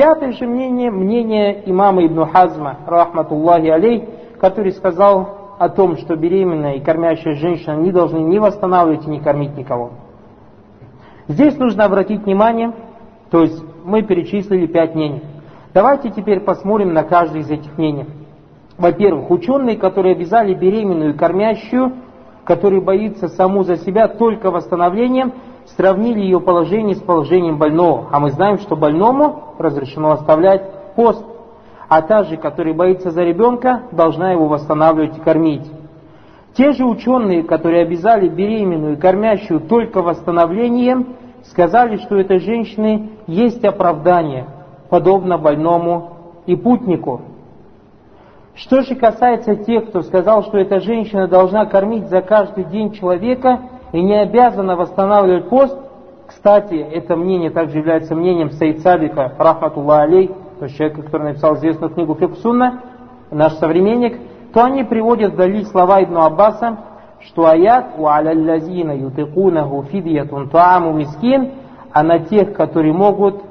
Пятое же мнение, мнение имама Ибн Хазма, рахматуллахи алей, который сказал о том, что беременная и кормящая женщина не должны ни восстанавливать и не кормить никого. Здесь нужно обратить внимание, то есть мы перечислили пять мнений. Давайте теперь посмотрим на каждое из этих мнений. Во-первых, ученые, которые обязали беременную и кормящую, который боится саму за себя только восстановлением, сравнили ее положение с положением больного. А мы знаем, что больному разрешено оставлять пост. А та же, которая боится за ребенка, должна его восстанавливать и кормить. Те же ученые, которые обязали беременную и кормящую только восстановлением, сказали, что у этой женщины есть оправдание, подобно больному и путнику. Что же касается тех, кто сказал, что эта женщина должна кормить за каждый день человека и не обязана восстанавливать пост, кстати, это мнение также является мнением Саид Сабика, рахматулла алей, то есть человека, который написал известную книгу Фиксунна, наш современник, то они приводят вдали слова Ибн Аббаса, что аят у аляллазина ютыкунаху фидьятун туаму мискин, а на тех, которые могут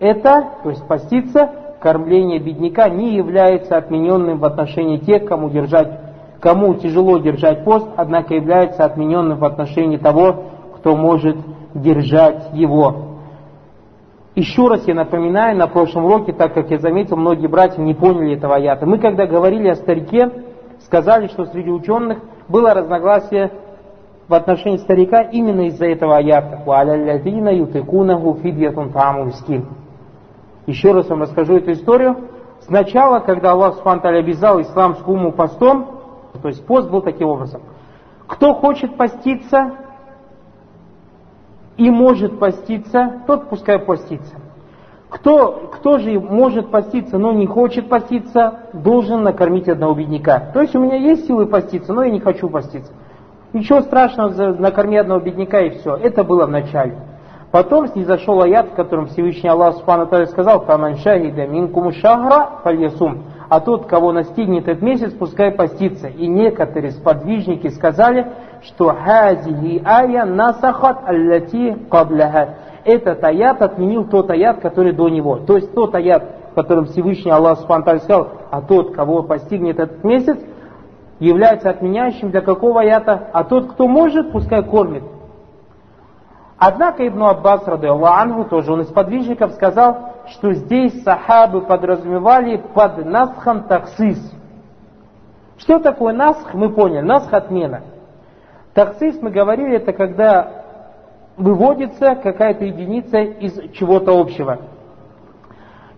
это, то есть поститься, кормление бедняка не является отмененным в отношении тех, кому держать, кому тяжело держать пост, однако является отмененным в отношении того, кто может держать его. Еще раз я напоминаю, на прошлом уроке, так как я заметил, многие братья не поняли этого аята. Мы, когда говорили о старике, сказали, что среди ученых было разногласие в отношении старика именно из-за этого аята. Еще раз вам расскажу эту историю. Сначала, когда Аллах Субхану обязал исламскую уму постом, то есть пост был таким образом. Кто хочет поститься и может поститься, тот пускай постится. Кто, кто же может поститься, но не хочет поститься, должен накормить одного бедняка. То есть у меня есть силы поститься, но я не хочу поститься. Ничего страшного, накорми одного бедняка и все. Это было в начале. Потом снизошел аят, в котором Всевышний Аллах Субхану сказал, «Фаман шахида минкум шахра фальясум». А тот, кого настигнет этот месяц, пускай постится. И некоторые сподвижники сказали, что «Хазихи ая насахат аллати кабляха». Этот аят отменил тот аят, который до него. То есть тот аят, в котором Всевышний Аллах Субхану сказал, а тот, кого постигнет этот месяц, является отменяющим для какого аята? А тот, кто может, пускай кормит. Однако Ибн Аббас, рады Аллаху, тоже он из подвижников, сказал, что здесь сахабы подразумевали под насхом таксис. Что такое насх, мы поняли, насх отмена. Таксис, мы говорили, это когда выводится какая-то единица из чего-то общего.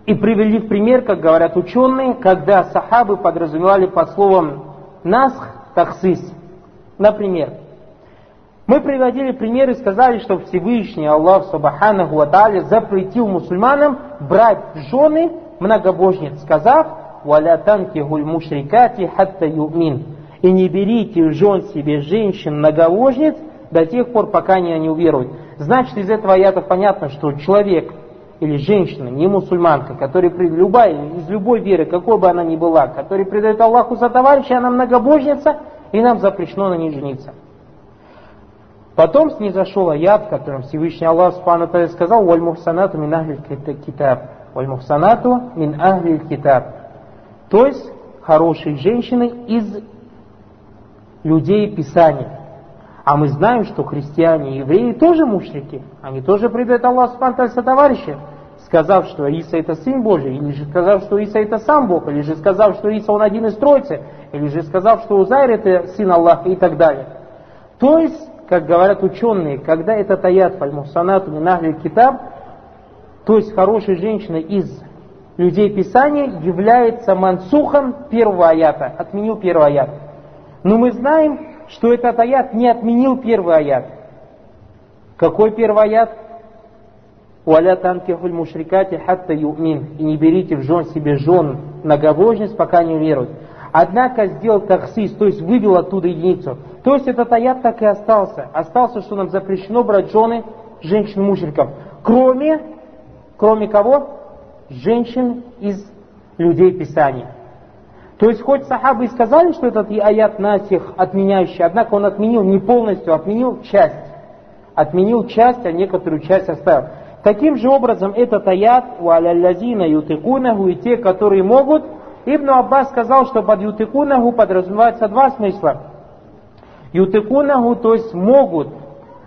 И привели в пример, как говорят ученые, когда сахабы подразумевали под словом насх таксис. Например, мы приводили примеры и сказали, что Всевышний Аллах Субханаху Аталя запретил мусульманам брать жены многобожниц, сказав, «Валя танкихуль мушрикати хатта юмин». И не берите жен себе женщин многобожниц до тех пор, пока они не уверуют. Значит, из этого аята понятно, что человек или женщина, не мусульманка, которая любая, из любой веры, какой бы она ни была, которая предает Аллаху за товарища, она многобожница, и нам запрещено на ней жениться. Потом снизошел аят, в котором Всевышний Аллах Субхану сказал «Валь мухсанату мин ахли китаб». «Валь мухсанату мин ахли китаб». То есть, хорошие женщины из людей Писания. А мы знаем, что христиане и евреи тоже мушрики. Они тоже предают Аллаху Субхану товарища, сказав, что Иса это Сын Божий, или же сказав, что Иса это сам Бог, или же сказав, что Иса он один из Троицы, или же сказав, что Узайр это Сын Аллаха и так далее. То есть, как говорят ученые, когда этот аят фальмусанату минахли китаб, то есть хорошая женщина из людей Писания является мансухом первого аята, отменил первый аят. Но мы знаем, что этот аят не отменил первый аят. Какой первый аят? «Уаля танкихуль мушрикати хатта юмин» «И не берите в жен себе жен многобожниц, пока не веруют». Однако сделал таксис, то есть вывел оттуда единицу. То есть этот аят так и остался. Остался, что нам запрещено брать жены женщин-мушриков. Кроме, кроме кого? Женщин из людей Писания. То есть хоть сахабы и сказали, что этот аят насих отменяющий, однако он отменил не полностью, отменил часть. Отменил часть, а некоторую часть оставил. Таким же образом, этот аят у аляллазина ютыкунаху и те, которые могут, Ибн Аббас сказал, что под ютыкунаху подразумевается два смысла. Ютыкунаху, то есть могут,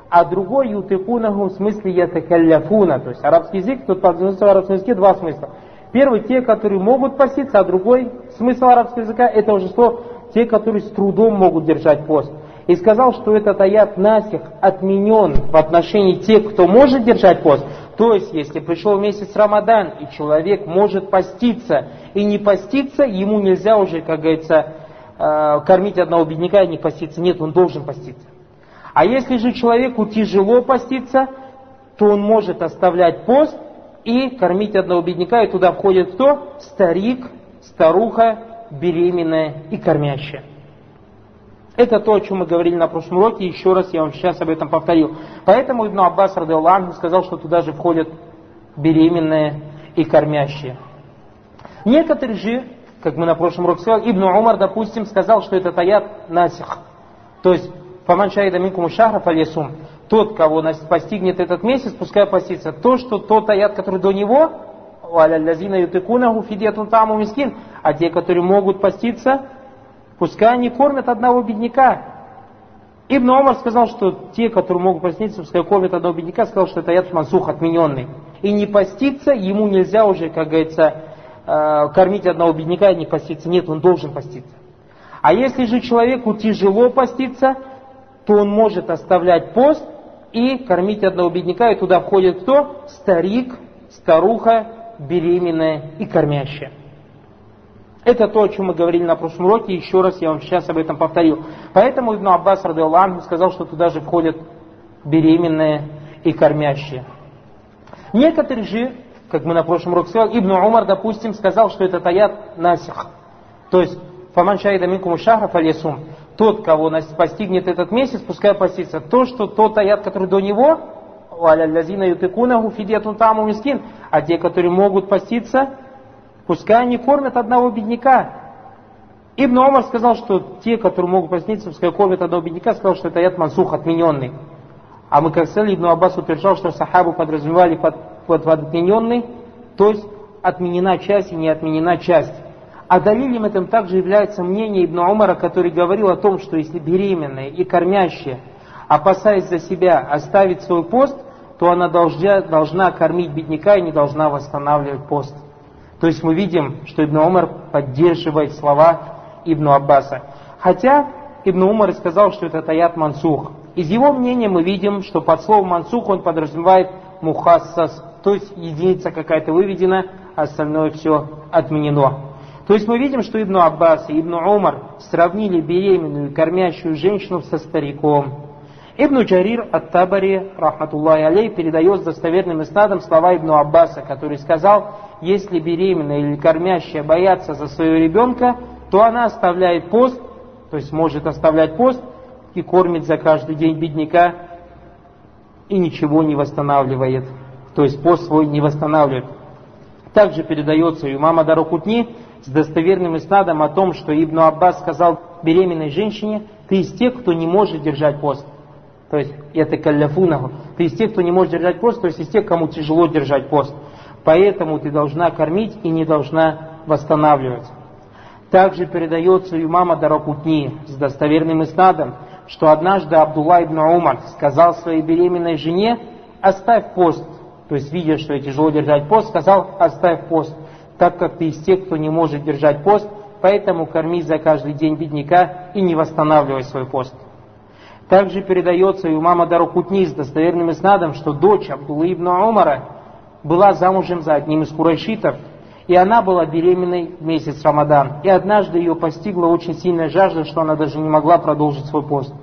а другой ютыкунаху в смысле ятакалляфуна, то есть арабский язык, тут подразумевается в арабском языке два смысла. Первый те, которые могут поститься, а другой смысл арабского языка это уже слово те, которые с трудом могут держать пост. И сказал, что этот аят насих отменен в отношении тех, кто может держать пост. То есть, если пришел месяц Рамадан, и человек может поститься, и не поститься, ему нельзя уже, как говорится, э, кормить одного бедняка и не поститься. Нет, он должен поститься. А если же человеку тяжело поститься, то он может оставлять пост и кормить одного бедняка, и туда входит кто? Старик, старуха, беременная и кормящая. Это то, о чем мы говорили на прошлом уроке, еще раз я вам сейчас об этом повторил. Поэтому Ибн Аббас Радиаллаху сказал, что туда же входят беременные и кормящие. Некоторые же, как мы на прошлом уроке сказали, Ибн Умар, допустим, сказал, что этот аят насих. То есть, Фаман шаида минкум шахра фалесум. Тот, кого постигнет этот месяц, пускай постится. То, что тот аят, который до него, мискин, а те, которые могут поститься, пускай они кормят одного бедняка. Ибн Омар сказал, что те, которые могут поститься, пускай кормят одного бедняка, сказал, что это аят мансух отмененный. И не поститься, ему нельзя уже, как говорится, кормить одного бедняка и не поститься. Нет, он должен поститься. А если же человеку тяжело поститься, то он может оставлять пост и кормить одного бедняка, и туда входит кто? Старик, старуха, беременная и кормящая. Это то, о чем мы говорили на прошлом уроке, еще раз я вам сейчас об этом повторил. Поэтому Ибн Аббас Радиаллаху сказал, что туда же входят беременные и кормящие. Некоторые же, как мы на прошлом уроке сказали, Ибн Умар, допустим, сказал, что этот аят насих. То есть, фаман шаида минкум шахра фалесум. Тот, кого постигнет этот месяц, пускай постится. То, что тот аят, который до него, валяллазина ютыкунаху фидетун таму мискин, а те, которые могут поститься, пускай они кормят одного бедняка. Ибн Омар сказал, что те, которые могут поститься, пускай кормят одного бедняка, сказал, что это аят мансух, отмененный. А мы, как сказали, Ибн Аббас утверждал, что сахабу подразумевали под, под отмененный, то есть отменена часть и не отменена часть. А далилем этом также является мнение Ибн Умара, который говорил о том, что если беременная и кормящая, опасаясь за себя, оставить свой пост, то она должна, должна кормить бедняка и не должна восстанавливать пост. То есть мы видим, что Ибн Умар поддерживает слова Ибн Аббаса. Хотя Ибн Умар сказал, что это таят мансух. Из его мнения мы видим, что под словом мансух он подразумевает мухассас, то есть единица какая-то выведена, а остальное все отменено. То есть мы видим, что Ибн Аббас и Ибн Умар сравнили беременную кормящую женщину со стариком. Ибн Джарир Ат-Табари, рахматуллахи алей, передает с достоверным иснадом слова Ибн Аббаса, который сказал, если беременная или кормящая боятся за своего ребенка, то она оставляет пост, то есть может оставлять пост и кормит за каждый день бедняка и ничего не восстанавливает. То есть пост свой не восстанавливает. Также передается у имама Дарукутни с достоверным иснадом о том, что Ибн Аббас сказал беременной женщине, ты из тех, кто не может держать пост. То есть, это калляфунаху. Ты из тех, кто не может держать пост, то есть из тех, кому тяжело держать пост. Поэтому ты должна кормить и не должна восстанавливать. Также передается у имама Даракутни с достоверным иснадом, что однажды Абдулла ибн Умар сказал своей беременной жене, оставь пост. То есть, видя, что ей тяжело держать пост, сказал, оставь пост, так как ты из тех, кто не может держать пост, поэтому корми за каждый день бедняка и не восстанавливай свой пост. Также передается у мама Дарукутни с достоверным иснадом, что дочь Абдулла ибн Умара была замужем за одним из курайшитов, и она была беременной в месяц Рамадан. И однажды ее постигла очень сильная жажда, что она даже не могла продолжить свой пост.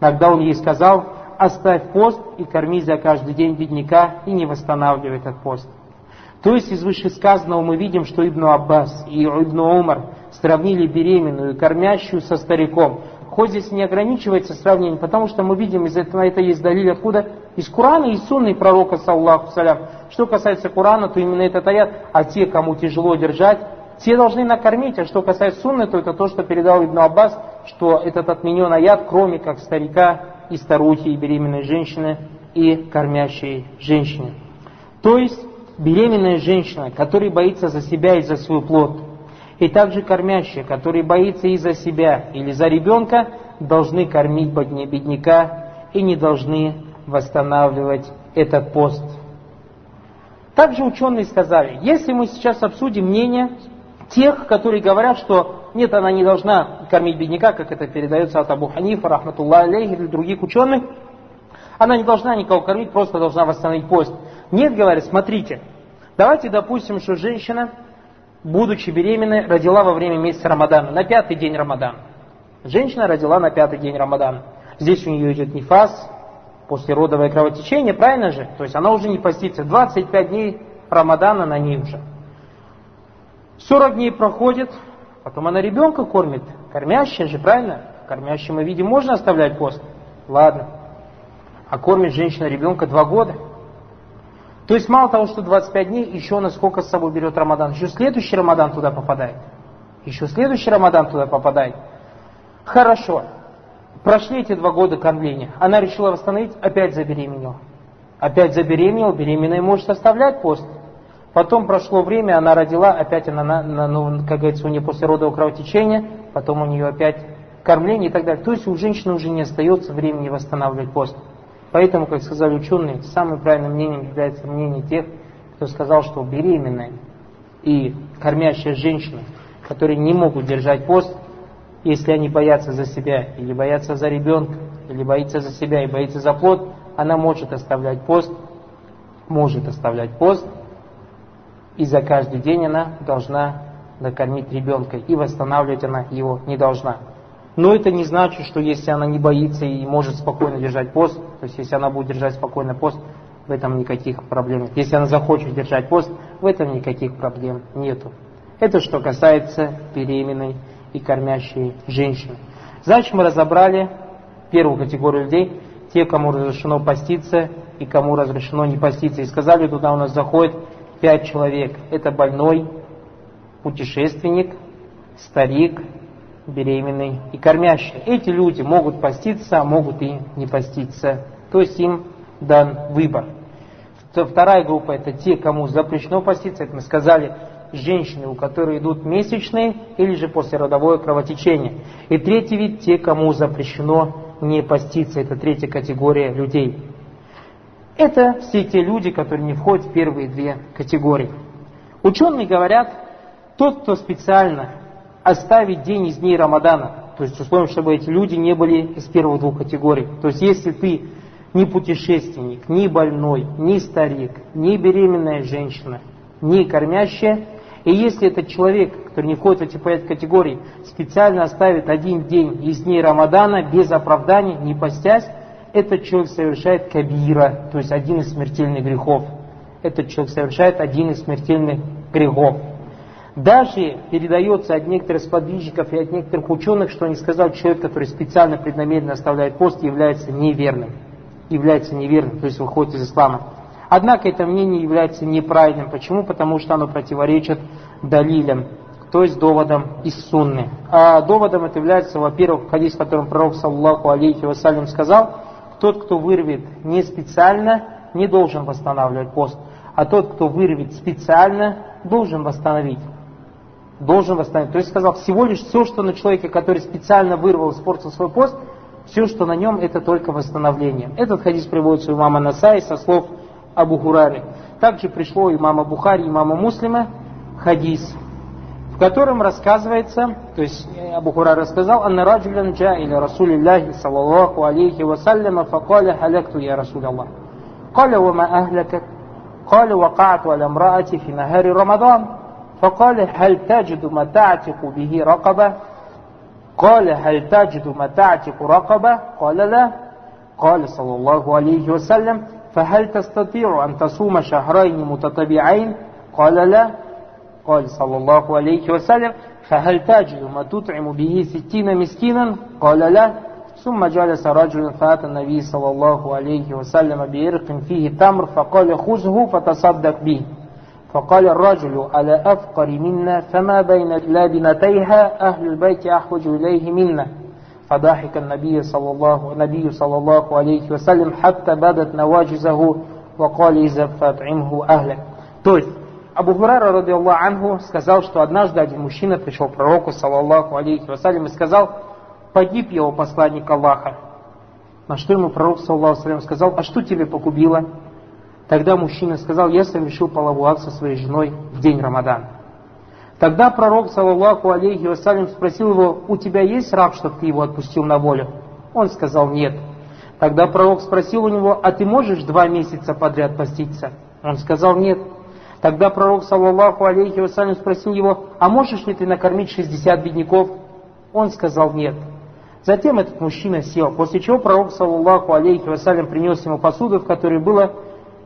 Тогда он ей сказал, оставь пост и корми за каждый день бедняка и не восстанавливай этот пост. То есть из вышесказанного мы видим, что Ибн Аббас и Ибн Умар сравнили беременную и кормящую со стариком. Хоть здесь не ограничивается сравнение, потому что мы видим, из этого это есть далиль откуда? Из Корана и Сунны пророка, саллаху салям. Что касается Корана, то именно этот аят, а те, кому тяжело держать, те должны накормить, а что касается Сунны, то это то, что передал Ибн Аббас, что этот отменен аят, кроме как старика и старухи, и беременной женщины, и кормящей женщины. То есть беременная женщина, которая боится за себя и за свой плод, и также кормящая, которая боится и за себя или за ребенка, должны кормить бедняка и не должны восстанавливать этот пост. Также ученые сказали, если мы сейчас обсудим мнение тех, которые говорят, что нет, она не должна кормить бедняка, как это передается от Абу Ханифа, рахматуллах алейхи, или других ученых, она не должна никого кормить, просто должна восстановить пост. Нет, говорят, смотрите, давайте допустим, что женщина, будучи беременной, родила во время месяца Рамадана, на пятый день Рамадана. Женщина родила на пятый день Рамадана. Здесь у нее идет нефас, послеродовое кровотечение, правильно же? То есть она уже не постится. 25 дней Рамадана на ней уже. 40 дней проходит, потом она ребенка кормит. Кормящая же, правильно? Кормящему виде можно оставлять пост? Ладно. А кормит женщина ребенка два года. То есть мало того, что 25 дней, еще она сколько с собой берет Рамадан. Еще следующий Рамадан туда попадает. Еще следующий Рамадан туда попадает. Хорошо. Прошли эти два года кормления. Она решила восстановить, опять забеременела. Опять забеременела, беременная может оставлять пост. Потом прошло время, она родила, опять она, на, на, ну, как говорится, у нее после родового кровотечения, потом у нее опять кормление и так далее. То есть у женщины уже не остается времени восстанавливать пост. Поэтому, как сказали ученые, самым правильным мнением является мнение тех, кто сказал, что беременная и кормящая женщина, которые не могут держать пост, если они боятся за себя, или боятся за ребенка, или боится за себя и боится за плод, она может оставлять пост, может оставлять пост, и за каждый день она должна накормить ребенка, и восстанавливать она его не должна. Но это не значит, что если она не боится и может спокойно держать пост, то есть если она будет держать спокойно пост, в этом никаких проблем. Если она захочет держать пост, в этом никаких проблем нету. Это что касается беременной и кормящие женщины. Значит, мы разобрали первую категорию людей, те, кому разрешено поститься и кому разрешено не поститься. И сказали, туда у нас заходит пять человек. Это больной, путешественник, старик, беременный и кормящий. Эти люди могут поститься, а могут и не поститься. То есть им дан выбор. Вторая группа это те, кому запрещено поститься. Это мы сказали, женщины, у которых идут месячные или же послеродовое кровотечение. И третий вид, те, кому запрещено не поститься, это третья категория людей. Это все те люди, которые не входят в первые две категории. Ученые говорят, тот, кто специально оставит день из дней Рамадана, то есть условием, чтобы эти люди не были из первых двух категорий. То есть если ты не путешественник, не больной, не старик, не беременная женщина, не кормящая, и если этот человек, который не входит в эти пять категорий, специально оставит один день из дней Рамадана без оправдания, не постясь, этот человек совершает кабира, то есть один из смертельных грехов. Этот человек совершает один из смертельных грехов. Даже передается от некоторых сподвижников и от некоторых ученых, что они сказали, человек, который специально преднамеренно оставляет пост, является неверным. Является неверным, то есть выходит из ислама. Однако это мнение является неправильным. Почему? Потому что оно противоречит далилям, то есть доводам из сунны. А доводом это является, во-первых, хадис, в котором пророк, саллаху алейхи вассалям, сказал, тот, кто вырвет не специально, не должен восстанавливать пост, а тот, кто вырвет специально, должен восстановить. Должен восстановить. То есть сказал, всего лишь все, что на человеке, который специально вырвал, испортил свой пост, все, что на нем, это только восстановление. Этот хадис приводится у имама Насаи со слов Абу Хурары. Также пришло имама Бухари, имама Муслима хадис, в котором рассказывается, то есть Абу Хурар рассказал, «Анна раджулян джа или Расулиллахи саллаллаху алейхи вассаляма факаля халакту я Расул Аллах». قال وما أهلكك قال وقعت على امرأتي في نهار رمضان فقال هل تجد ما تعتق به رقبة قال هل تجد ما تعتق رقبة قال لا قال صلى الله عليه وسلم فهل تستطيع أن تصوم شهرين متتبعين قال لا قال صلى الله عليه وسلم فهل تجد ما تطعم به ستين مسكينا قال لا ثم جلس رجل فأتى النبي صلى الله عليه وسلم بإرق فيه تمر فقال خذه فتصدق به فقال الرجل على أفقر منا فما بين لابنتيها أهل البيت أحوج إليه منا فضحك النبي صلى الله النبي صلى الله عليه وسلم حتى بدت نواجزه وقال إذا فأطعمه أهلك. То есть, Абу Хурара, ради Аллаху анху, сказал, что однажды один мужчина пришел к пророку, саллаллаху алейхи вассалям, и сказал, погиб его посланник Аллаха. На что ему пророк, саллаллаху алейхи сказал, а что тебе погубило? Тогда мужчина сказал, я совершил половой акт со своей женой в день Рамадана. Тогда пророк, саллаллаху алейхи вассалям, спросил его, у тебя есть раб, чтобы ты его отпустил на волю? Он сказал, нет. Тогда пророк спросил у него, а ты можешь два месяца подряд поститься? Он сказал, нет. Тогда пророк, саллаллаху алейхи вассалям, спросил его, а можешь ли ты накормить 60 бедняков? Он сказал, нет. Затем этот мужчина сел, после чего пророк, саллаллаху алейхи вассалям, принес ему посуду, в которой было,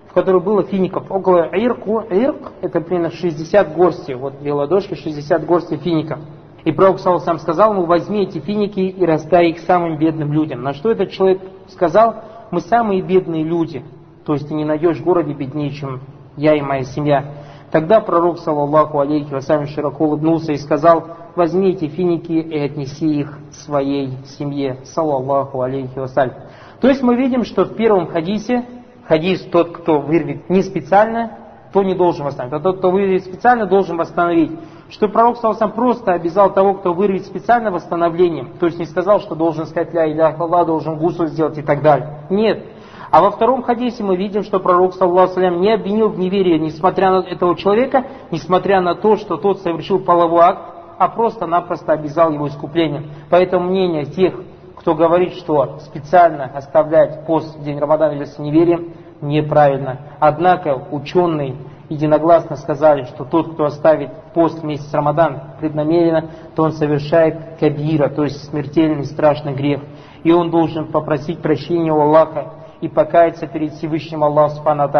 в которой было фиников. Около ирку, ирк, это примерно 60 горстей, вот две ладошки, 60 горстей фиников. И пророк сам сказал ему, возьми эти финики и раздай их самым бедным людям. На что этот человек сказал, мы самые бедные люди, то есть ты не найдешь в городе беднее, чем я и моя семья. Тогда пророк, саллаллаху алейхи вассалям, широко улыбнулся и сказал, возьми эти финики и отнеси их своей семье, саллаллаху алейхи вассалям. То есть мы видим, что в первом хадисе, хадис тот, кто вырвет не специально, то не должен восстановить, а тот, кто вырвет специально, должен восстановить. Что пророк сам просто обязал того, кто вырвет специально восстановлением, то есть не сказал, что должен сказать ля иля должен гусу сделать и так далее. Нет, а во втором хадисе мы видим, что пророк, саллаху не обвинил в неверии, несмотря на этого человека, несмотря на то, что тот совершил половой акт, а просто-напросто обязал его искуплением. Поэтому мнение тех, кто говорит, что специально оставлять пост в день Рамадана или с неверием, неправильно. Однако ученые единогласно сказали, что тот, кто оставит пост в месяц Рамадан преднамеренно, то он совершает кабира, то есть смертельный страшный грех. И он должен попросить прощения у Аллаха и покаяться перед Всевышним Аллахом Субхану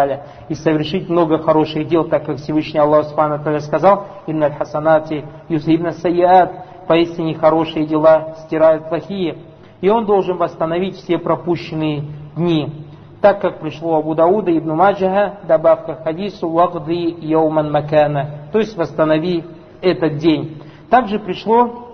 и совершить много хороших дел, так как Всевышний Аллах Субхану сказал, «Инна хасанати юсибна саяат», поистине хорошие дела стирают плохие. И он должен восстановить все пропущенные дни. Так как пришло Абу Дауда Ибн Маджаха, добавка к хадису «Вагды йоуман макана», то есть восстанови этот день. Также пришло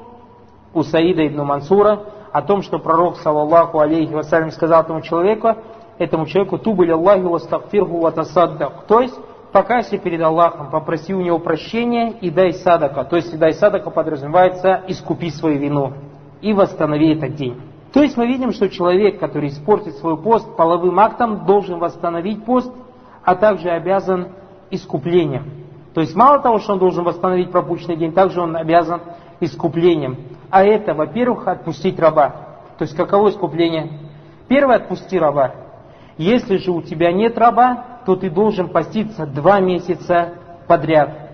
у Саида Ибн Мансура о том, что пророк, саллаллаху алейхи вассалям, сказал этому человеку, этому человеку тубали Аллахи вастагфирху ватасаддак. То есть, покайся перед Аллахом, попроси у него прощения и дай садака. То есть, дай садака подразумевается искупи свою вину и восстанови этот день. То есть мы видим, что человек, который испортит свой пост половым актом, должен восстановить пост, а также обязан искуплением. То есть мало того, что он должен восстановить пропущенный день, также он обязан искуплением. А это, во-первых, отпустить раба. То есть каково искупление? Первое, отпусти раба. Если же у тебя нет раба, то ты должен поститься два месяца подряд.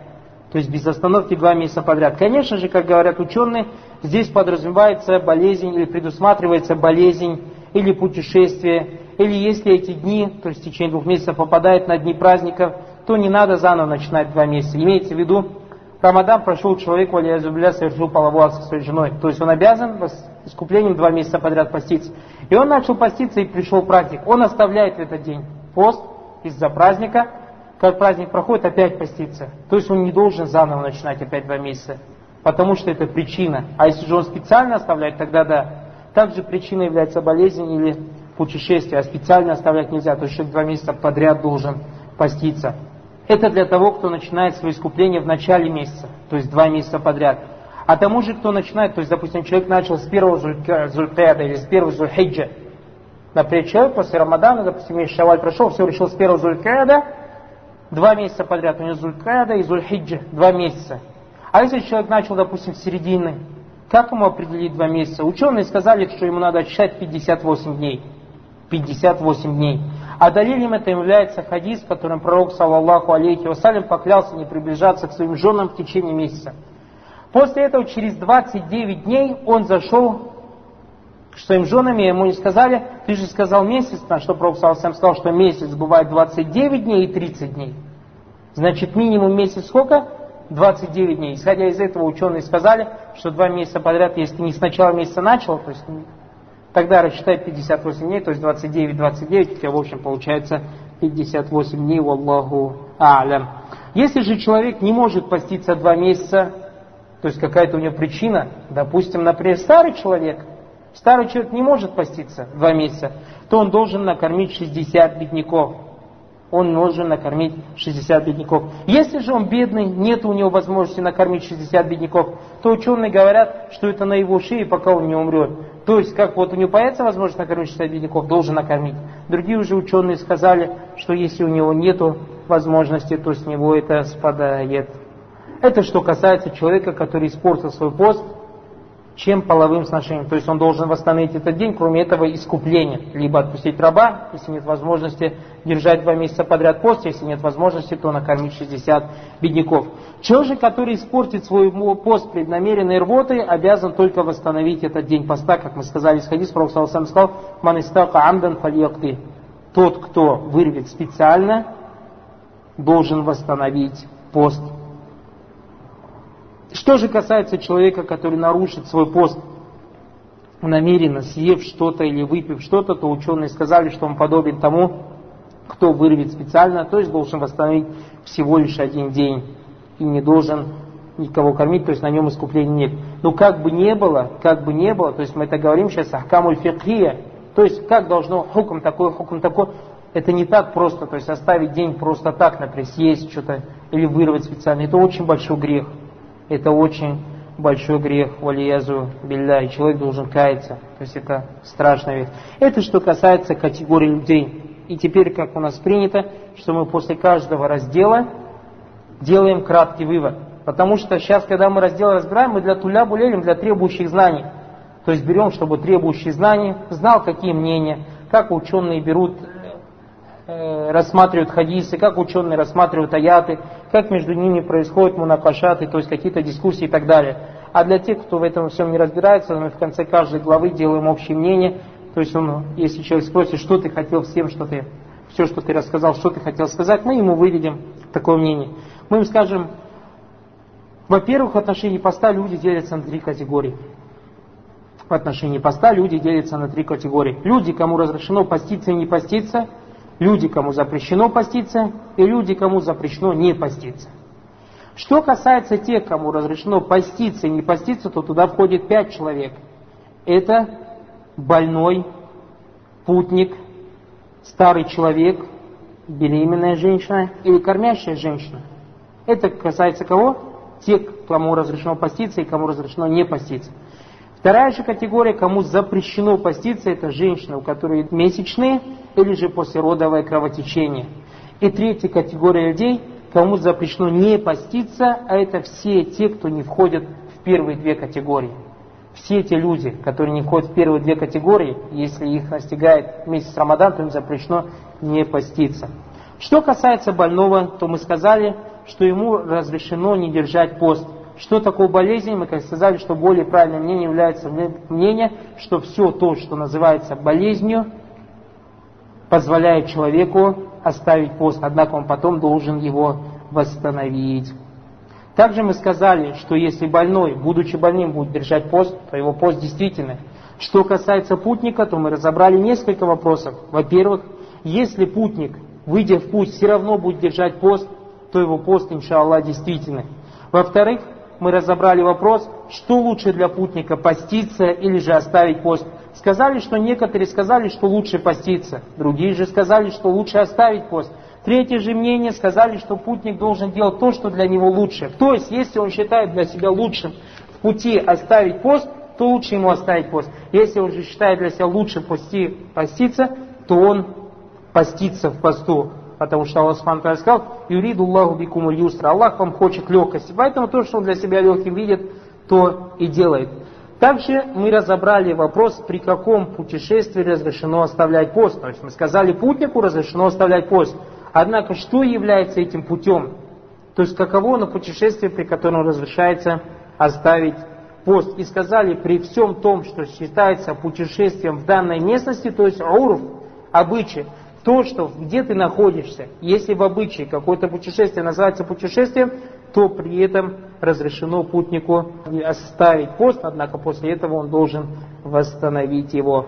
То есть без остановки два месяца подряд. Конечно же, как говорят ученые, здесь подразумевается болезнь или предусматривается болезнь или путешествие. Или если эти дни, то есть в течение двух месяцев попадают на дни праздников, то не надо заново начинать два месяца. Имейте в виду, Рамадан прошел человек, валиязубля, совершил половой акт со своей женой. То есть он обязан искуплением два месяца подряд поститься. И он начал поститься и пришел праздник. Он оставляет в этот день пост из-за праздника. Как праздник проходит, опять поститься. То есть он не должен заново начинать опять два месяца. Потому что это причина. А если же он специально оставляет, тогда да. Также причиной является болезнь или путешествие. А специально оставлять нельзя. То есть человек два месяца подряд должен поститься. Это для того, кто начинает свое искупление в начале месяца, то есть два месяца подряд. А тому же, кто начинает, то есть, допустим, человек начал с первого зулькеда или с первого зульхиджа. Например, человек после Рамадана, допустим, месяц Шаваль прошел, все решил с первого зулькеда, два месяца подряд, у него зулькеда и зульхиджа, два месяца. А если человек начал, допустим, с середины, как ему определить два месяца? Ученые сказали, что ему надо отсчитать 58 дней. 58 дней. А далилем это является хадис, которым пророк, саллаллаху алейхи вассалям, поклялся не приближаться к своим женам в течение месяца. После этого, через 29 дней, он зашел к своим женам, и ему не сказали, ты же сказал месяц, на что пророк саллаллаху сказал, что месяц бывает 29 дней и 30 дней. Значит, минимум месяц сколько? 29 дней. Исходя из этого, ученые сказали, что два месяца подряд, если не с начала месяца начал, то есть Тогда рассчитай 58 дней, то есть 29, 29, у тебя в общем получается 58 дней, Аллаху А'лям. Если же человек не может поститься два месяца, то есть какая-то у него причина, допустим, например, старый человек, старый человек не может поститься два месяца, то он должен накормить 60 бедняков. Он должен накормить 60 бедняков. Если же он бедный, нет у него возможности накормить 60 бедняков, то ученые говорят, что это на его шее, пока он не умрет. То есть, как вот у него появится возможность накормить 60 бедняков, должен накормить. Другие уже ученые сказали, что если у него нет возможности, то с него это спадает. Это что касается человека, который испортил свой пост, чем половым сношением. То есть он должен восстановить этот день, кроме этого искупления. Либо отпустить раба, если нет возможности держать два месяца подряд пост, если нет возможности, то накормить 60 бедняков. Человек же, который испортит свой пост преднамеренной рвотой, обязан только восстановить этот день поста, как мы сказали из хадиса, Пророк сам сказал, «Манистака амдан фальякты». Тот, кто вырвет специально, должен восстановить пост что же касается человека, который нарушит свой пост, намеренно съев что-то или выпив что-то, то ученые сказали, что он подобен тому, кто вырвет специально, то есть должен восстановить всего лишь один день и не должен никого кормить, то есть на нем искупления нет. Но как бы не было, как бы не было, то есть мы это говорим сейчас ахкамуль фикхия, то есть как должно хукм такой, хукм такой, это не так просто, то есть оставить день просто так, например, съесть что-то или вырвать специально, это очень большой грех это очень большой грех, валиязу билля, и человек должен каяться. То есть это страшная вещь. Это что касается категории людей. И теперь, как у нас принято, что мы после каждого раздела делаем краткий вывод. Потому что сейчас, когда мы раздел разбираем, мы для туля булелим, для требующих знаний. То есть берем, чтобы требующие знаний знал, какие мнения, как ученые берут Э, рассматривают хадисы, как ученые рассматривают аяты, как между ними происходят мунакашаты, то есть какие-то дискуссии и так далее. А для тех, кто в этом всем не разбирается, мы в конце каждой главы делаем общее мнение. То есть он, если человек спросит, что ты хотел всем, что ты, все, что ты рассказал, что ты хотел сказать, мы ему выведем такое мнение. Мы им скажем, во-первых, в отношении поста люди делятся на три категории. В отношении поста люди делятся на три категории. Люди, кому разрешено поститься и не поститься – люди, кому запрещено поститься, и люди, кому запрещено не поститься. Что касается тех, кому разрешено поститься и не поститься, то туда входит пять человек. Это больной, путник, старый человек, беременная женщина или кормящая женщина. Это касается кого? Тех, кому разрешено поститься и кому разрешено не поститься. Вторая же категория, кому запрещено поститься, это женщины, у которой месячные или же послеродовое кровотечение. И третья категория людей, кому запрещено не поститься, а это все те, кто не входят в первые две категории. Все эти люди, которые не входят в первые две категории, если их настигает месяц Рамадан, то им запрещено не поститься. Что касается больного, то мы сказали, что ему разрешено не держать пост. Что такое болезнь? Мы как сказали, что более правильным мнением является мнение, что все то, что называется болезнью, позволяет человеку оставить пост, однако он потом должен его восстановить. Также мы сказали, что если больной, будучи больным, будет держать пост, то его пост действительно. Что касается путника, то мы разобрали несколько вопросов. Во-первых, если путник, выйдя в путь, все равно будет держать пост, то его пост, иншаллах, действительный. Во-вторых, мы разобрали вопрос, что лучше для путника, поститься или же оставить пост. Сказали, что некоторые сказали, что лучше поститься, другие же сказали, что лучше оставить пост. Третье же мнение сказали, что путник должен делать то, что для него лучше. То есть, если он считает для себя лучшим в пути оставить пост, то лучше ему оставить пост. Если он же считает для себя лучше пости, поститься, то он постится в посту потому что Аллах Субхану сказал, «Юриду Аллаху бикуму юстра». Аллах вам хочет легкости. Поэтому то, что он для себя легким видит, то и делает. Также мы разобрали вопрос, при каком путешествии разрешено оставлять пост. То есть мы сказали, путнику разрешено оставлять пост. Однако, что является этим путем? То есть, каково на путешествие, при котором разрешается оставить пост. И сказали, при всем том, что считается путешествием в данной местности, то есть аурф, обычай, то, что где ты находишься, если в обычае какое-то путешествие называется путешествием, то при этом разрешено путнику оставить пост, однако после этого он должен восстановить его.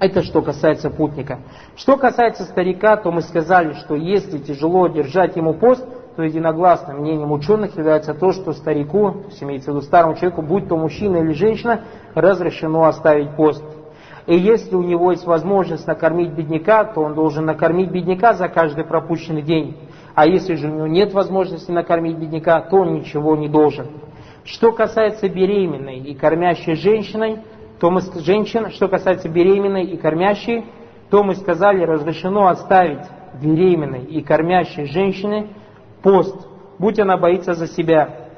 Это что касается путника. Что касается старика, то мы сказали, что если тяжело держать ему пост, то единогласным мнением ученых является то, что старику, то есть имеется в виду старому человеку, будь то мужчина или женщина, разрешено оставить пост. И если у него есть возможность накормить бедняка, то он должен накормить бедняка за каждый пропущенный день. А если же у него нет возможности накормить бедняка, то он ничего не должен. Что касается беременной и кормящей женщиной, то мы, женщин, что касается беременной и кормящей, то мы сказали, разрешено оставить беременной и кормящей женщины пост, будь она боится за себя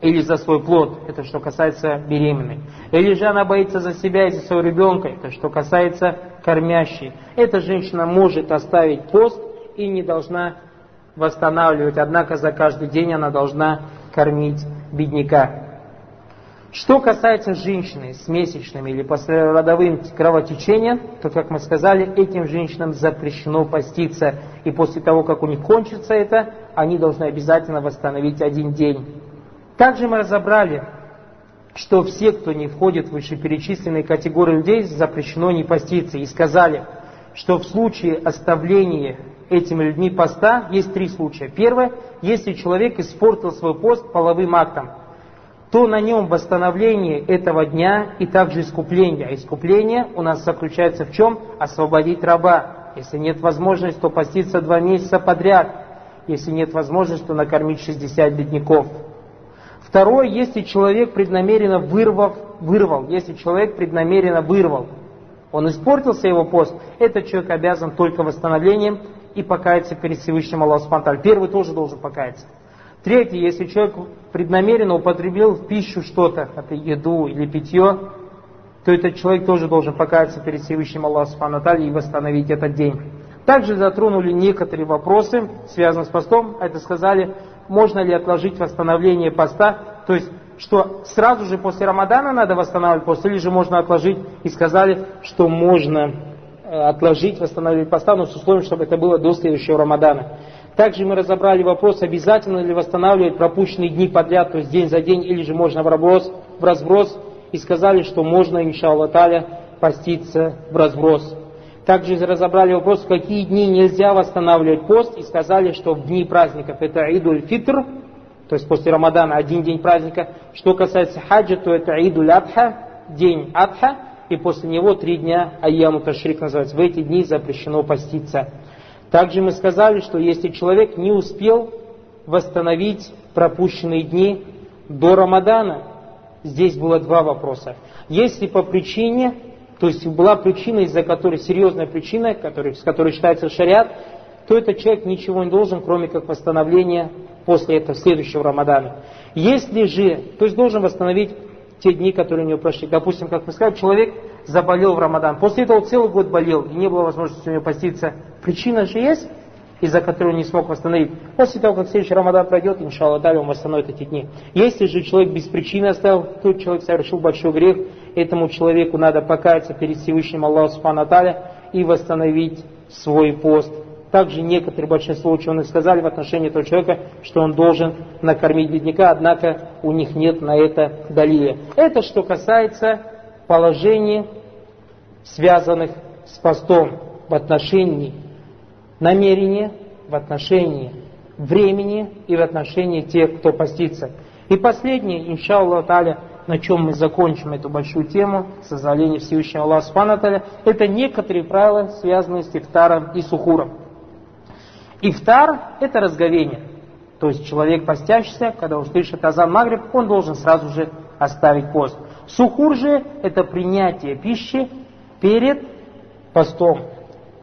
или за свой плод, это что касается беременной. Или же она боится за себя и за своего ребенка, это что касается кормящей. Эта женщина может оставить пост и не должна восстанавливать, однако за каждый день она должна кормить бедняка. Что касается женщины с месячным или послеродовым кровотечением, то, как мы сказали, этим женщинам запрещено поститься. И после того, как у них кончится это, они должны обязательно восстановить один день. Также мы разобрали, что все, кто не входит в вышеперечисленные категории людей, запрещено не поститься. И сказали, что в случае оставления этими людьми поста есть три случая. Первое, если человек испортил свой пост половым актом – то на нем восстановление этого дня и также искупление. А искупление у нас заключается в чем? Освободить раба. Если нет возможности, то поститься два месяца подряд. Если нет возможности, то накормить 60 бедняков. Второе, если человек преднамеренно вырвав, вырвал, если человек преднамеренно вырвал, он испортился его пост, этот человек обязан только восстановлением и покаяться перед Всевышним Аллаху Первый тоже должен покаяться. Третье, если человек преднамеренно употребил в пищу что-то, это еду или питье, то этот человек тоже должен покаяться перед Всевышним Аллахом Субхану и восстановить этот день. Также затронули некоторые вопросы, связанные с постом. Это сказали, можно ли отложить восстановление поста, то есть, что сразу же после Рамадана надо восстанавливать пост, или же можно отложить, и сказали, что можно отложить восстановление поста, но с условием, чтобы это было до следующего Рамадана. Также мы разобрали вопрос, обязательно ли восстанавливать пропущенные дни подряд, то есть день за день, или же можно в разброс, в разброс и сказали, что можно, иншаллах таля, поститься в разброс. Также разобрали вопрос, в какие дни нельзя восстанавливать пост, и сказали, что в дни праздников это Идуль Фитр, то есть после Рамадана один день праздника. Что касается хаджа, то это Идуль Адха, день Адха, и после него три дня Айяму Ташрик называется. В эти дни запрещено поститься. Также мы сказали, что если человек не успел восстановить пропущенные дни до Рамадана, здесь было два вопроса. Если по причине, то есть была причина, из-за которой, серьезная причина, который, с которой считается шариат, то этот человек ничего не должен, кроме как восстановления после этого следующего Рамадана. Если же, то есть должен восстановить те дни, которые у него прошли. Допустим, как мы сказали, человек заболел в Рамадан. После этого целый год болел, и не было возможности у него поститься. Причина же есть, из-за которой он не смог восстановить. После того, как следующий Рамадан пройдет, иншаллах, далее он восстановит эти дни. Если же человек без причины оставил, то человек совершил большой грех, этому человеку надо покаяться перед Всевышним Аллаху Субхану и восстановить свой пост. Также некоторые, большинство ученых сказали в отношении этого человека, что он должен накормить бедняка, однако у них нет на это далия. Это что касается положений, связанных с постом в отношении намерения, в отношении времени и в отношении тех, кто постится. И последнее, иншаллах таля, на чем мы закончим эту большую тему, созволение Всевышнего Аллаха Субхану это некоторые правила, связанные с ифтаром и сухуром. Ифтар – это разговение. То есть человек постящийся, когда услышит азан магриб, он должен сразу же оставить пост. Сухур же – это принятие пищи перед постом,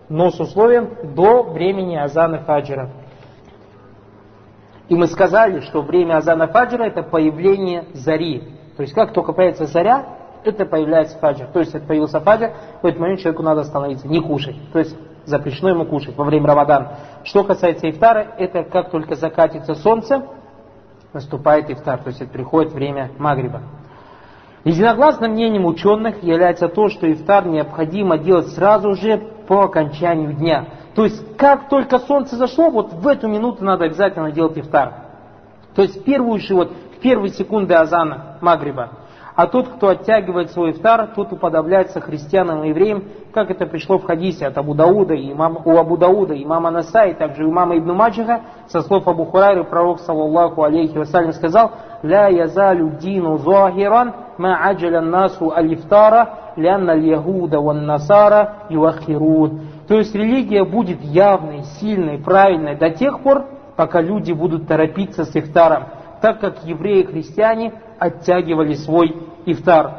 но с условием до времени азана фаджра. И мы сказали, что время азана фаджра – это появление зари. То есть как только появится заря, это появляется фаджр. То есть это появился фаджр, в этот момент человеку надо остановиться, не кушать. То есть запрещено ему кушать во время Рамадана. Что касается ифтара, это как только закатится солнце, наступает ифтар, то есть это приходит время Магриба. Единогласным мнением ученых является то, что ифтар необходимо делать сразу же по окончанию дня. То есть, как только солнце зашло, вот в эту минуту надо обязательно делать ифтар. То есть, в первую же, вот, в первые секунды азана Магриба. А тот, кто оттягивает свой ифтар, тот уподобляется христианам и евреям, как это пришло в хадисе от Абу Дауда, и имам, у Абу Дауда, имама Наса, и также у имама Ибн Маджиха, со слов Абу Хурайры, пророк, саллаллаху алейхи вассалям, сказал, «Ля язалю дину зуахиран, ма аджаля насу алифтара, лянна льягуда ван насара юахирун». То есть религия будет явной, сильной, правильной до тех пор, пока люди будут торопиться с ифтаром, так как евреи и христиане оттягивали свой ифтар.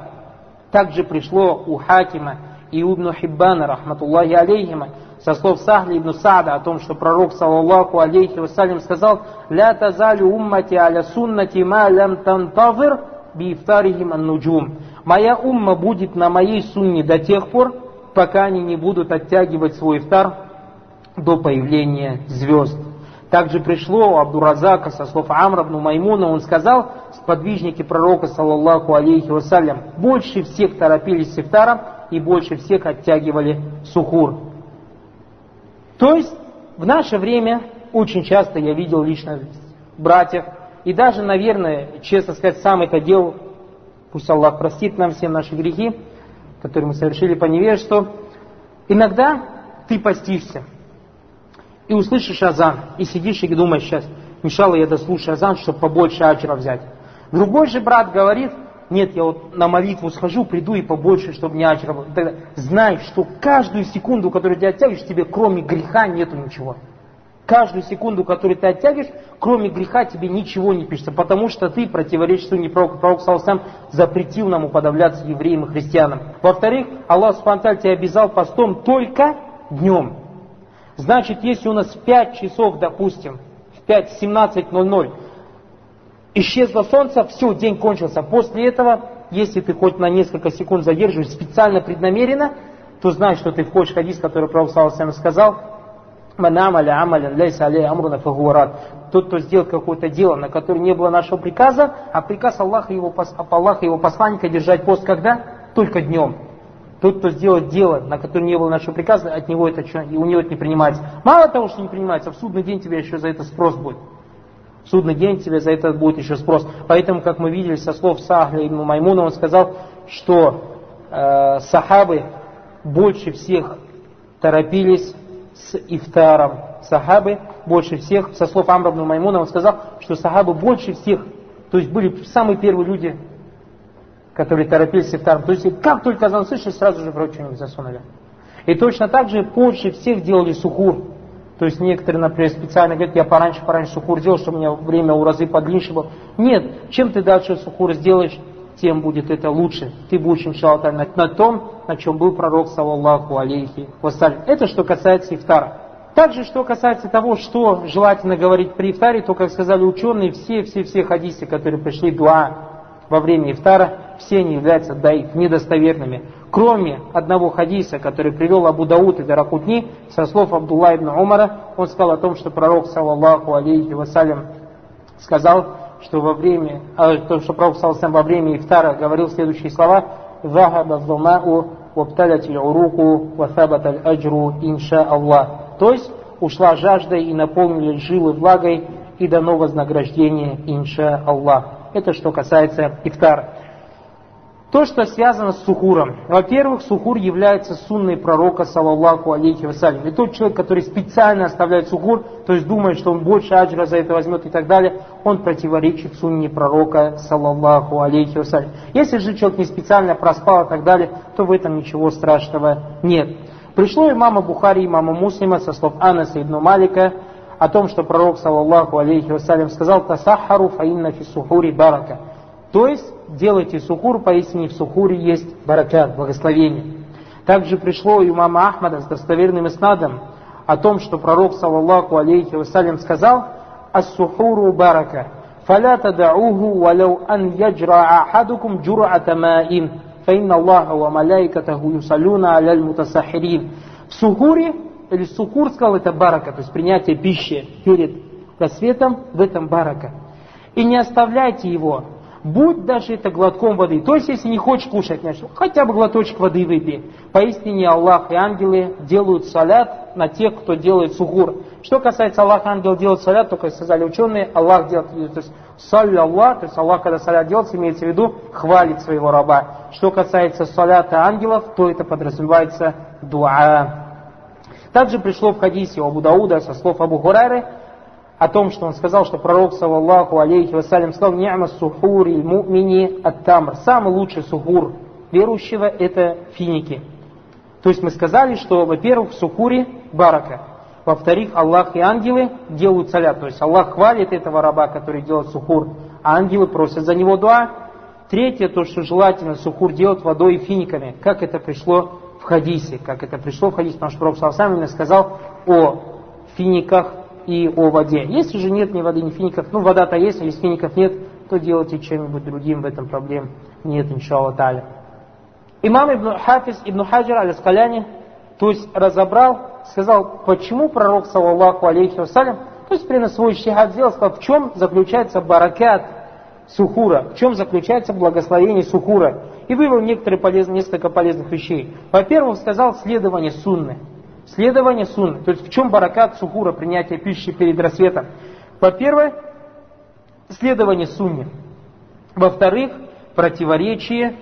Также пришло у Хакима и Ибн Хиббана, рахматуллахи алейхима, со слов Сахли ибн Саада о том, что пророк, саллаллаху алейхи вассалям, сказал «Ля тазалю уммати аля суннати ма лям тантавир би ифтарихим аннуджум». Моя умма будет на моей сунне до тех пор, пока они не будут оттягивать свой ифтар до появления звезд. Также пришло у Абдуразака со слов Амра ибн Маймуна, он сказал, сподвижники пророка, саллаллаху алейхи вассалям, больше всех торопились с ифтаром и больше всех оттягивали сухур. То есть в наше время очень часто я видел лично братьев, и даже, наверное, честно сказать, сам это делал, пусть Аллах простит нам все наши грехи, которые мы совершили по невежеству, иногда ты постишься, и услышишь азан, и сидишь и думаешь сейчас, мешало я дослушаю азан, чтобы побольше аджра взять. Другой же брат говорит, нет, я вот на молитву схожу, приду и побольше, чтобы не аджра было. Знай, что каждую секунду, которую ты оттягиваешь, тебе кроме греха нету ничего. Каждую секунду, которую ты оттягиваешь, кроме греха тебе ничего не пишется, потому что ты противоречишь суне пророка. Пророк сам запретил нам уподобляться евреям и христианам. Во-вторых, Аллах Субтитры тебя обязал постом только днем. Значит, если у нас в 5 часов, допустим, в 5.17.00 исчезло солнце, все, день кончился. После этого, если ты хоть на несколько секунд задерживаешь специально, преднамеренно, то знаешь, что ты входишь в хадис, который Пророк Саласам сказал, Манамаля амалян лейса алей. Тот, кто сделал какое-то дело, на которое не было нашего приказа, а приказ Аллаха его, Аллаха его посланника держать пост когда? Только днем. Тот, кто сделает дело, на которое не было нашего приказа, от него это, у него это не принимается. Мало того, что не принимается, в судный день тебе еще за это спрос будет. В судный день тебе за это будет еще спрос. Поэтому, как мы видели со слов Сахля ибн Маймуна, он сказал, что э, сахабы больше всех торопились с ифтаром. Сахабы больше всех, со слов Амра ибн Маймуна, он сказал, что сахабы больше всех, то есть были самые первые люди, которые торопились ифтаром. То есть как только азан слышали, сразу же в рот что-нибудь засунули. И точно так же позже всех делали сухур. То есть некоторые, например, специально говорят, я пораньше, пораньше сухур делал, чтобы у меня время у разы подлиннее было. Нет, чем ты дальше сухур сделаешь, тем будет это лучше. Ты будешь, иншаллах, на, на том, на чем был пророк, саллаллаху алейхи вассалям. Это что касается ифтара. Также, что касается того, что желательно говорить при ифтаре, то, как сказали ученые, все-все-все хадисы, которые пришли дуа во время ифтара, все они являются даиф, недостоверными. Кроме одного хадиса, который привел Абу Дауд и Даракутни, со слов Абдулла ибн Умара, он сказал о том, что пророк, саллаллаху алейхи вассалям, сказал, что во время, а, то, что пророк саллаллаху во время ифтара говорил следующие слова, «Захаба зумау вабталят уруку вафабат аджру инша Аллах». То есть, ушла жажда и наполнили жилы влагой, и дано вознаграждение, инша Аллах. Это что касается ифтара. То, что связано с сухуром. Во-первых, сухур является сунной пророка, саллаллаху алейхи вассалям. И тот человек, который специально оставляет сухур, то есть думает, что он больше аджра за это возьмет и так далее, он противоречит сунне пророка, саллаллаху алейхи вассалям. Если же человек не специально проспал и так далее, то в этом ничего страшного нет. Пришло имама Бухари, имама Муслима со слов Анаса ибн Малика о том, что пророк, саллаллаху алейхи вассалям, сказал «Тасахару фаинна фи сухури барака». То есть делайте сухур, поистине в сухуре есть баракат, благословение. Также пришло у имама Ахмада с достоверным иснадом о том, что пророк, саллаллаху алейхи вассалям, сказал «Ас-сухуру барака, тадауху валяу ан яджра ахадукум джур'ата маин, фаинна Аллаха ва маляйкатаху юсалюна аляль мутасахирин». В сухуре, или сухур сказал, это барака, то есть принятие пищи перед рассветом, в этом барака. И не оставляйте его, будь даже это глотком воды. То есть, если не хочешь кушать, значит, хотя бы глоточек воды выпей. Поистине Аллах и ангелы делают салят на тех, кто делает сухур. Что касается Аллаха, ангел делает салят, только сказали ученые, Аллах делает, то есть салля Аллах, то есть Аллах, когда салят делается, имеется в виду, хвалит своего раба. Что касается салята ангелов, то это подразумевается дуа. Также пришло в хадисе у Абу Дауда со слов Абу Хурайры, о том, что он сказал, что пророк, саллаллаху алейхи вассалям, сказал, «Ни'ма сухури мумини ат-тамр». Самый лучший сухур верующего – это финики. То есть мы сказали, что, во-первых, в сухуре барака. Во-вторых, Аллах и ангелы делают салят. То есть Аллах хвалит этого раба, который делает сухур, а ангелы просят за него дуа. Третье, то, что желательно сухур делать водой и финиками. Как это пришло хадисе. Как это пришло в хадисе, потому что Пророк Савсам сказал о финиках и о воде. Если же нет ни воды, ни фиников, ну вода-то есть, а если фиников нет, то делайте чем-нибудь другим, в этом проблем нет, иншаллах таля. Имам Ибн Хафиз Ибн Хаджар аль-Аскаляни, то есть разобрал, сказал, почему пророк, саллаллаху алейхи вассалям, то есть при свой щихад сделал, сказал, в чем заключается баракат сухура, в чем заключается благословение сухура. И вывел некоторые полезные, несколько полезных вещей. Во-первых, сказал следование сунны. Следование сунны. То есть в чем баракат сухура, принятие пищи перед рассветом. Во-первых, следование сунне. Во-вторых, противоречие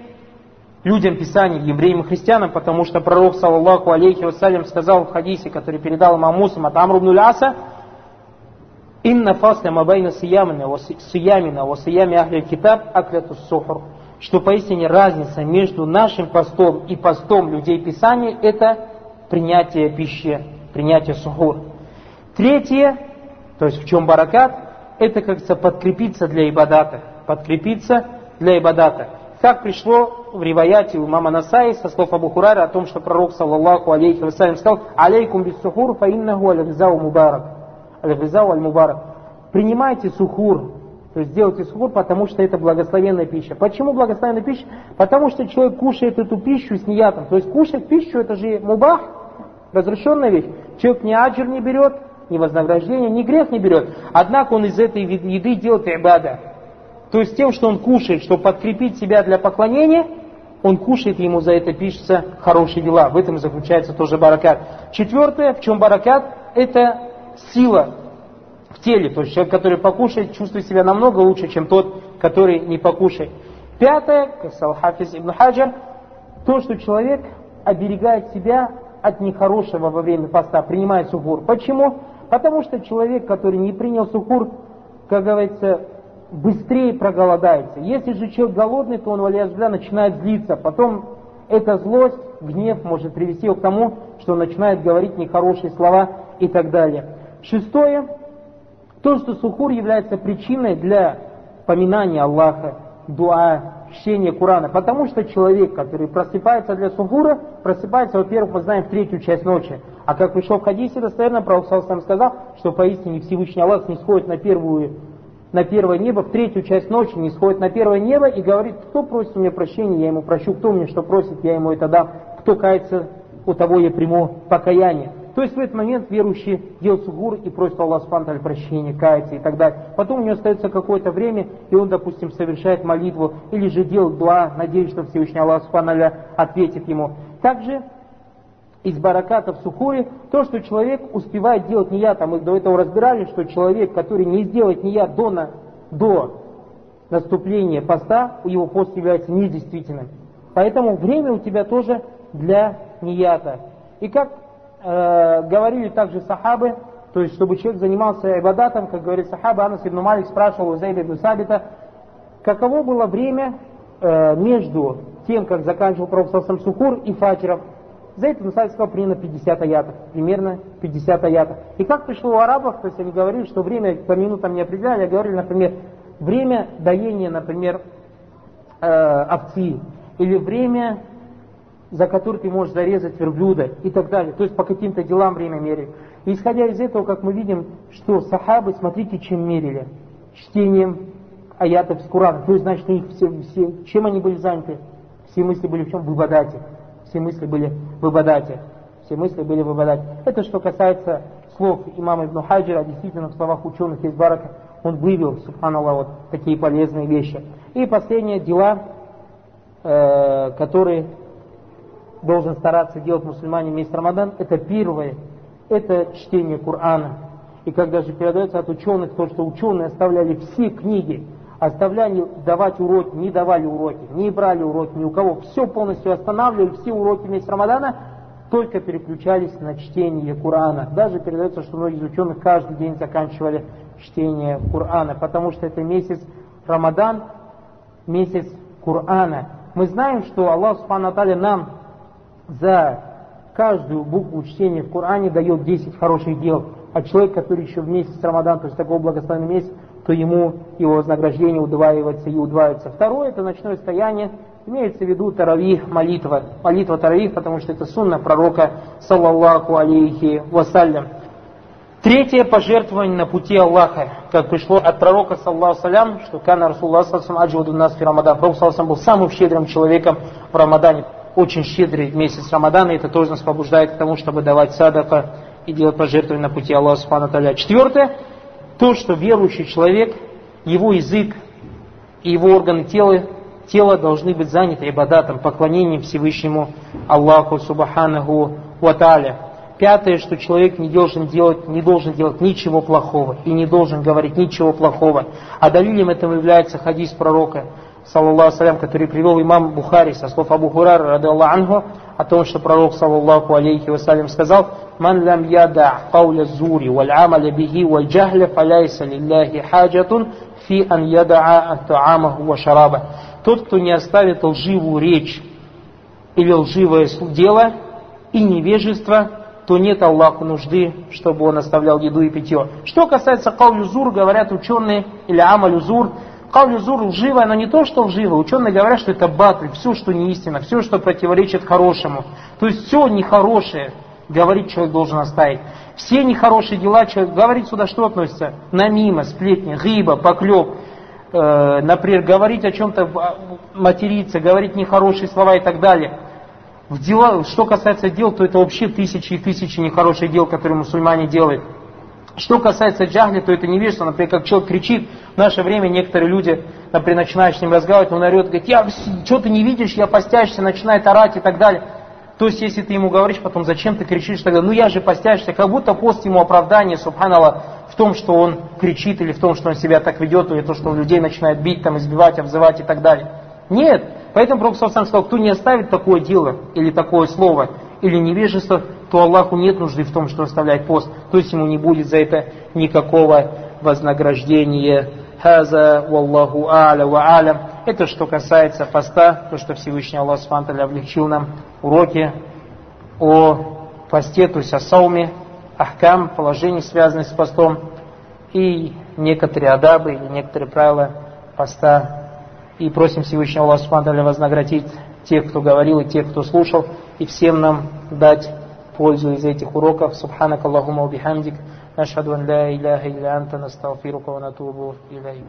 людям Писаний, евреям и христианам, потому что пророк, саллаллаху алейхи вассалям, сказал в хадисе, который передал имам Мусlim от Амру Аса, «Инна фасля мабайна сиямина, сиямина, сиями ахли китаб акляту сухр». Что поистине разница между нашим постом и постом людей Писания – это принятие пищи, принятие сухур. Третье, то есть в чем баракат, это, как говорится, подкрепиться для ибадата. Подкрепиться для ибадата. Как пришло в риваяте у мама Насаи со слов Абу Хурара о том, что пророк, саллаллаху алейхи вассалям, сказал «Алейкум бис сухур фа иннаху аль-гзау мубарак». Аль-гзау аль-мубарак. Принимайте сухур, то есть делайте сухур, потому что это благословенная пища. Почему благословенная пища? Потому что человек кушает эту пищу с ниятом. То есть кушать пищу это же мубах, разрешенная вещь. Человек ни аджир не берет, ни вознаграждение, ни грех не берет. Однако он из этой еды делает ибада. То есть тем, что он кушает, чтобы подкрепить себя для поклонения, он кушает, ему за это пишется хорошие дела. В этом заключается тоже баракат. Четвертое, в чем баракат, это сила в теле. То есть человек, который покушает, чувствует себя намного лучше, чем тот, который не покушает. Пятое, сказал Хафиз Ибн Хаджар, то, что человек оберегает себя от нехорошего во время поста, принимает сухур. Почему? Потому что человек, который не принял сухур, как говорится, быстрее проголодается. Если же человек голодный, то он, валязбля, начинает злиться. Потом эта злость, гнев может привести его к тому, что он начинает говорить нехорошие слова и так далее. Шестое, то, что сухур является причиной для поминания Аллаха, дуа, чтения Курана. Потому что человек, который просыпается для сухура, просыпается, во-первых, мы знаем, в третью часть ночи. А как пришел в хадисе, достоверно, Пророк сам сказал, что поистине Всевышний Аллах не сходит на первую на первое небо, в третью часть ночи не сходит на первое небо и говорит, кто просит у меня прощения, я ему прощу, кто мне что просит, я ему это дам, кто кается, у того я приму покаяние. То есть в этот момент верующий делает сугур и просит Аллах Спанталь прощения, кается и так далее. Потом у него остается какое-то время, и он, допустим, совершает молитву, или же делает дуа, надеясь, что Всевышний Аллах Спанталь ответит ему. Также из бараката в сухуре, то, что человек успевает делать не я, там мы до этого разбирали, что человек, который не сделает не я до, на, до наступления поста, его пост является недействительным. Поэтому время у тебя тоже для нията. И как э, говорили также сахабы, то есть чтобы человек занимался ибадатом, как говорит сахаба, Анас ибн Малик спрашивал у Зайда ибн Сабита, каково было время э, между тем, как заканчивал Пророк Сухур и Фаджром, за это Мусаль сказал примерно 50 аятов. Примерно 50 аятов. И как пришло у арабов, то есть они говорили, что время по минутам не определяли, а говорили, например, время доения, например, э, овцы, или время, за которое ты можешь зарезать верблюда и так далее. То есть по каким-то делам время мерили. И исходя из этого, как мы видим, что сахабы, смотрите, чем мерили. Чтением аятов с Курана. То есть, значит, их все, все, чем они были заняты? Все мысли были в чем? В ибадате все мысли были в Ибадате. Все мысли были в Ибадате. Это что касается слов имама Ибн Хаджира, действительно в словах ученых из Барака, он вывел, субханаллах, вот такие полезные вещи. И последние дела, э, которые должен стараться делать мусульмане месяц Рамадан, это первое, это чтение Корана. И как даже передается от ученых, то, что ученые оставляли все книги, оставляли давать уроки, не давали уроки, не брали уроки ни у кого, все полностью останавливали, все уроки месяца Рамадана, только переключались на чтение Корана. Даже передается, что многие из ученых каждый день заканчивали чтение Корана, потому что это месяц Рамадан, месяц Корана. Мы знаем, что Аллах Субхану нам за каждую букву чтения в Коране дает 10 хороших дел. А человек, который еще в месяц Рамадан, то есть такой благословенный месяц, то ему его вознаграждение удваивается и удваивается. Второе, это ночное стояние, имеется в виду таравих, молитва. Молитва таравих, потому что это сунна пророка, саллаллаху алейхи вассалям. Третье пожертвование на пути Аллаха, как пришло от пророка, саллаху салям, что кана Расуллах саллаху нас в Рамадан. Пророк саллаху был самым щедрым человеком в Рамадане. Очень щедрый месяц Рамадана, и это тоже нас побуждает к тому, чтобы давать садака и делать пожертвования на пути Аллаха Субхану Четвертое, то, что верующий человек, его язык и его органы тела, тела должны быть заняты ибадатом, поклонением Всевышнему Аллаху Субханаху Ваталя. Пятое, что человек не должен делать, не должен делать ничего плохого и не должен говорить ничего плохого. А далилем этого является хадис пророка, саллаллаху салям, который привел имам Бухари со слов Абу Хурар, рады Аллаху, о том, что пророк, саллаллаху алейхи вассалям, сказал, «Ман лам яда кауля зури валь амаля бихи валь джахля фаляйса лилляхи хаджатун фи ан ядаа таамаху ва шараба». Тот, кто не оставит лживую речь или лживое дело и невежество, то нет Аллаху нужды, чтобы он оставлял еду и питье. Что касается каулю зур, говорят ученые, или амалю зур, Каулю зур лживое, но не то, что лживое. Ученые говорят, что это батль, все, что не истина, все, что противоречит хорошему. То есть все нехорошее, говорить человек должен оставить. Все нехорошие дела, человек, говорить сюда что относится? Намима, сплетни, гиба, поклеп, э, например, говорить о чем-то, а, материться, говорить нехорошие слова и так далее. В дела, что касается дел, то это вообще тысячи и тысячи нехороших дел, которые мусульмане делают. Что касается джахли, то это невежество. Например, как человек кричит, в наше время некоторые люди, например, начинают с ним разговаривать, он орет, говорит, я, что ты не видишь, я постяешься, начинает орать и так далее. То есть, если ты ему говоришь потом, зачем ты кричишь, тогда, ну я же постяешься, как будто пост ему оправдание, субханаллах, в том, что он кричит, или в том, что он себя так ведет, или то, что он людей начинает бить, там, избивать, обзывать и так далее. Нет. Поэтому Пророк сам сказал, кто не оставит такое дело, или такое слово, или невежество, то Аллаху нет нужды в том, что оставляет пост. То есть ему не будет за это никакого вознаграждения. Хаза валлаху а'ля ва алям. Это что касается поста, то, что Всевышний Аллах Субтитры облегчил нам уроки о посте, то есть о сауме, ахкам, положений, связанных с постом, и некоторые адабы или некоторые правила поста. И просим Всевышнего Аллаха Субтитры вознаградить тех, кто говорил, и тех, кто слушал, и всем нам дать пользу из этих уроков. Субханак Аллахума бихамдик. Нашхаду ан ла иляха илля анта настафирука ва натубу илейк.